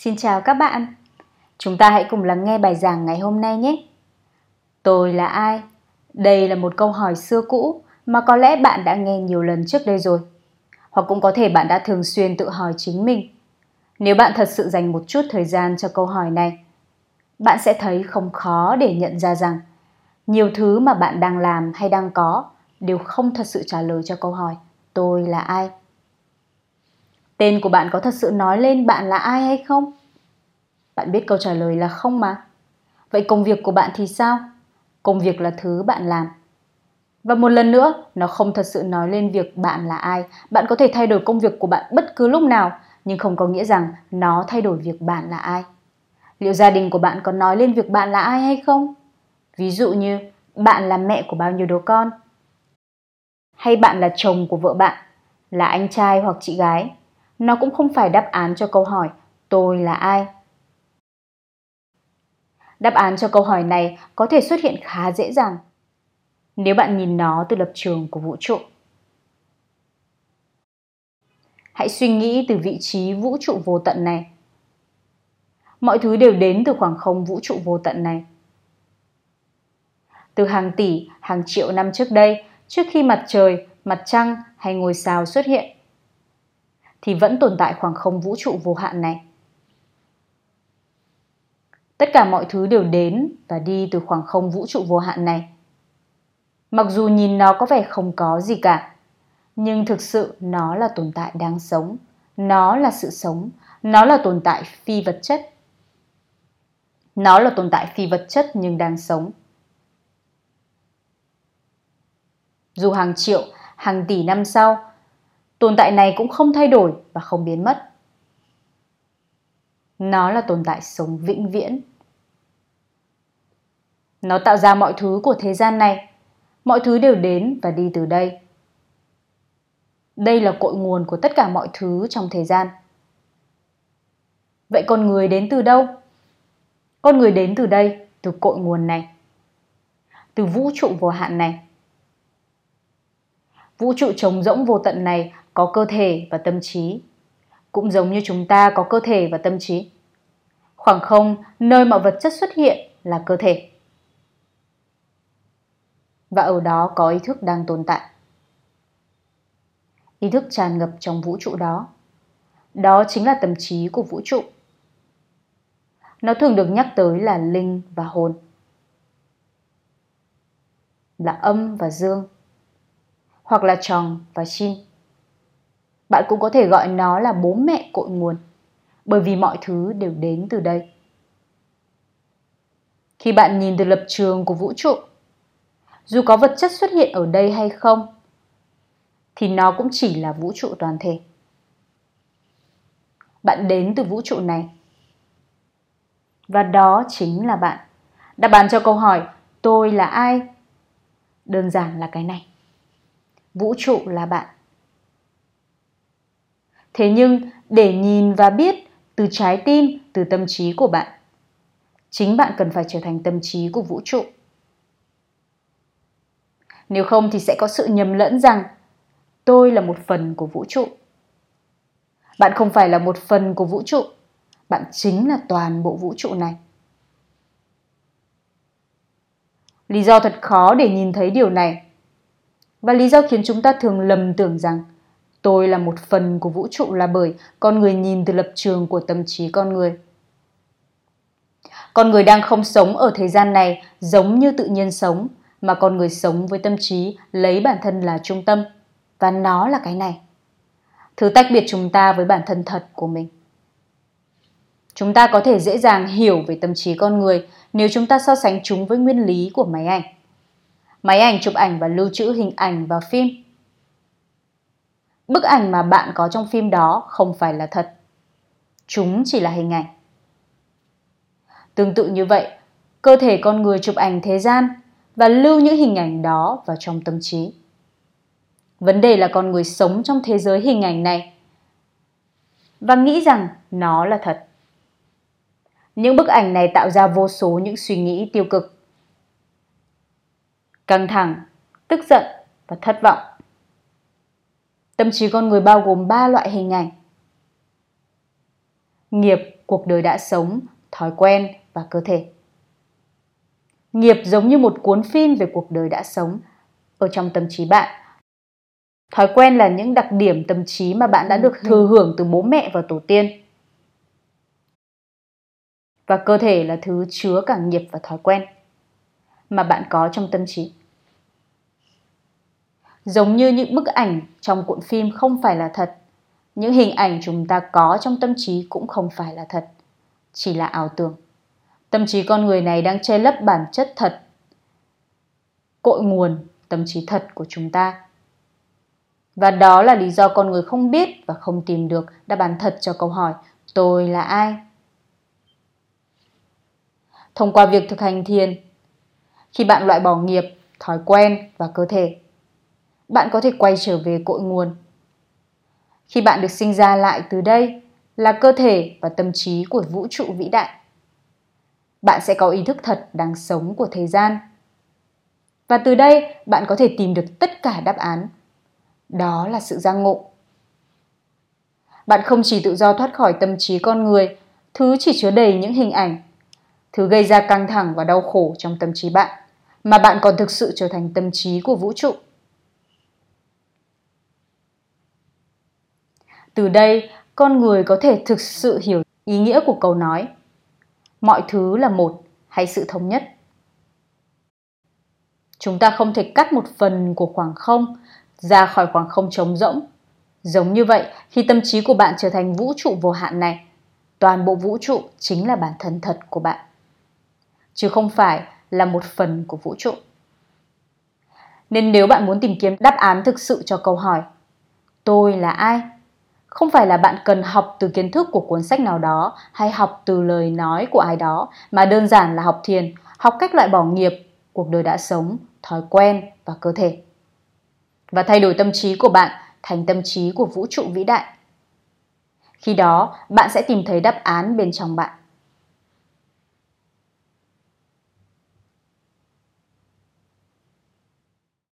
Xin chào các bạn. Chúng ta hãy cùng lắng nghe bài giảng ngày hôm nay nhé. Tôi là ai? Đây là một câu hỏi xưa cũ mà có lẽ bạn đã nghe nhiều lần trước đây rồi. Hoặc cũng có thể bạn đã thường xuyên tự hỏi chính mình. Nếu bạn thật sự dành một chút thời gian cho câu hỏi này, bạn sẽ thấy không khó để nhận ra rằng nhiều thứ mà bạn đang làm hay đang có đều không thật sự trả lời cho câu hỏi tôi là ai. Tên của bạn có thật sự nói lên bạn là ai hay không? Bạn biết câu trả lời là không mà. Vậy công việc của bạn thì sao? Công việc là thứ bạn làm. Và một lần nữa, nó không thật sự nói lên việc bạn là ai. Bạn có thể thay đổi công việc của bạn bất cứ lúc nào, nhưng không có nghĩa rằng nó thay đổi việc bạn là ai. Liệu gia đình của bạn có nói lên việc bạn là ai hay không? Ví dụ như bạn là mẹ của bao nhiêu đứa con? Hay bạn là chồng của vợ bạn, là anh trai hoặc chị gái? Nó cũng không phải đáp án cho câu hỏi tôi là ai. Đáp án cho câu hỏi này có thể xuất hiện khá dễ dàng nếu bạn nhìn nó từ lập trường của vũ trụ. Hãy suy nghĩ từ vị trí vũ trụ vô tận này. Mọi thứ đều đến từ khoảng không vũ trụ vô tận này. Từ hàng tỷ, hàng triệu năm trước đây, trước khi mặt trời, mặt trăng hay ngôi sao xuất hiện, thì vẫn tồn tại khoảng không vũ trụ vô hạn này. Tất cả mọi thứ đều đến và đi từ khoảng không vũ trụ vô hạn này. Mặc dù nhìn nó có vẻ không có gì cả, nhưng thực sự nó là tồn tại đáng sống, nó là sự sống, nó là tồn tại phi vật chất. Nó là tồn tại phi vật chất nhưng đang sống. Dù hàng triệu, hàng tỷ năm sau, tồn tại này cũng không thay đổi và không biến mất. Nó là tồn tại sống vĩnh viễn. Nó tạo ra mọi thứ của thế gian này. Mọi thứ đều đến và đi từ đây. Đây là cội nguồn của tất cả mọi thứ trong thế gian. Vậy con người đến từ đâu? Con người đến từ đây, từ cội nguồn này. Từ vũ trụ vô hạn này. Vũ trụ trống rỗng vô tận này có cơ thể và tâm trí. Cũng giống như chúng ta có cơ thể và tâm trí. Khoảng không, nơi mọi vật chất xuất hiện là cơ thể. Và ở đó có ý thức đang tồn tại. Ý thức tràn ngập trong vũ trụ đó. Đó chính là tâm trí của vũ trụ. Nó thường được nhắc tới là linh và hồn. Là âm và dương. Hoặc là tròn và chin. Bạn cũng có thể gọi nó là bố mẹ cội nguồn, bởi vì mọi thứ đều đến từ đây. Khi bạn nhìn từ lập trường của vũ trụ, dù có vật chất xuất hiện ở đây hay không, thì nó cũng chỉ là vũ trụ toàn thể. Bạn đến từ vũ trụ này. Và đó chính là bạn. Đáp án cho câu hỏi tôi là ai? Đơn giản là cái này. Vũ trụ là bạn. Thế nhưng để nhìn và biết từ trái tim, từ tâm trí của bạn, chính bạn cần phải trở thành tâm trí của vũ trụ. Nếu không thì sẽ có sự nhầm lẫn rằng tôi là một phần của vũ trụ. Bạn không phải là một phần của vũ trụ, bạn chính là toàn bộ vũ trụ này. Lý do thật khó để nhìn thấy điều này và lý do khiến chúng ta thường lầm tưởng rằng tôi là một phần của vũ trụ là bởi con người nhìn từ lập trường của tâm trí con người. Con người đang không sống ở thế gian này giống như tự nhiên sống, mà con người sống với tâm trí lấy bản thân là trung tâm, và nó là cái này. Thứ tách biệt chúng ta với bản thân thật của mình. Chúng ta có thể dễ dàng hiểu về tâm trí con người nếu chúng ta so sánh chúng với nguyên lý của máy ảnh. Máy ảnh chụp ảnh và lưu trữ hình ảnh và phim bức ảnh mà bạn có trong phim đó không phải là thật. Chúng chỉ là hình ảnh. Tương tự như vậy, cơ thể con người chụp ảnh thế gian và lưu những hình ảnh đó vào trong tâm trí. Vấn đề là con người sống trong thế giới hình ảnh này và nghĩ rằng nó là thật. Những bức ảnh này tạo ra vô số những suy nghĩ tiêu cực, căng thẳng, tức giận và thất vọng. Tâm trí con người bao gồm ba loại hình ảnh. Nghiệp, cuộc đời đã sống, thói quen và cơ thể. Nghiệp giống như một cuốn phim về cuộc đời đã sống ở trong tâm trí bạn. Thói quen là những đặc điểm tâm trí mà bạn đã được thừa hưởng từ bố mẹ và tổ tiên. Và cơ thể là thứ chứa cả nghiệp và thói quen mà bạn có trong tâm trí. Giống như những bức ảnh trong cuộn phim không phải là thật, những hình ảnh chúng ta có trong tâm trí cũng không phải là thật, chỉ là ảo tưởng. Tâm trí con người này đang che lấp bản chất thật, cội nguồn tâm trí thật của chúng ta. Và đó là lý do con người không biết và không tìm được đáp án thật cho câu hỏi tôi là ai? Thông qua việc thực hành thiền, khi bạn loại bỏ nghiệp, thói quen và cơ thể, bạn có thể quay trở về cội nguồn. Khi bạn được sinh ra lại từ đây là cơ thể và tâm trí của vũ trụ vĩ đại. Bạn sẽ có ý thức thật đáng sống của thời gian. Và từ đây bạn có thể tìm được tất cả đáp án. Đó là sự giác ngộ. Bạn không chỉ tự do thoát khỏi tâm trí con người, thứ chỉ chứa đầy những hình ảnh, thứ gây ra căng thẳng và đau khổ trong tâm trí bạn, mà bạn còn thực sự trở thành tâm trí của vũ trụ. Từ đây, con người có thể thực sự hiểu ý nghĩa của câu nói mọi thứ là một hay sự thống nhất. Chúng ta không thể cắt một phần của khoảng không ra khỏi khoảng không trống rỗng. Giống như vậy, khi tâm trí của bạn trở thành vũ trụ vô hạn này, toàn bộ vũ trụ chính là bản thân thật của bạn, chứ không phải là một phần của vũ trụ. Nên nếu bạn muốn tìm kiếm đáp án thực sự cho câu hỏi tôi là ai không phải là bạn cần học từ kiến thức của cuốn sách nào đó hay học từ lời nói của ai đó, mà đơn giản là học thiền, học cách loại bỏ nghiệp, cuộc đời đã sống, thói quen và cơ thể. Và thay đổi tâm trí của bạn thành tâm trí của vũ trụ vĩ đại. Khi đó, bạn sẽ tìm thấy đáp án bên trong bạn.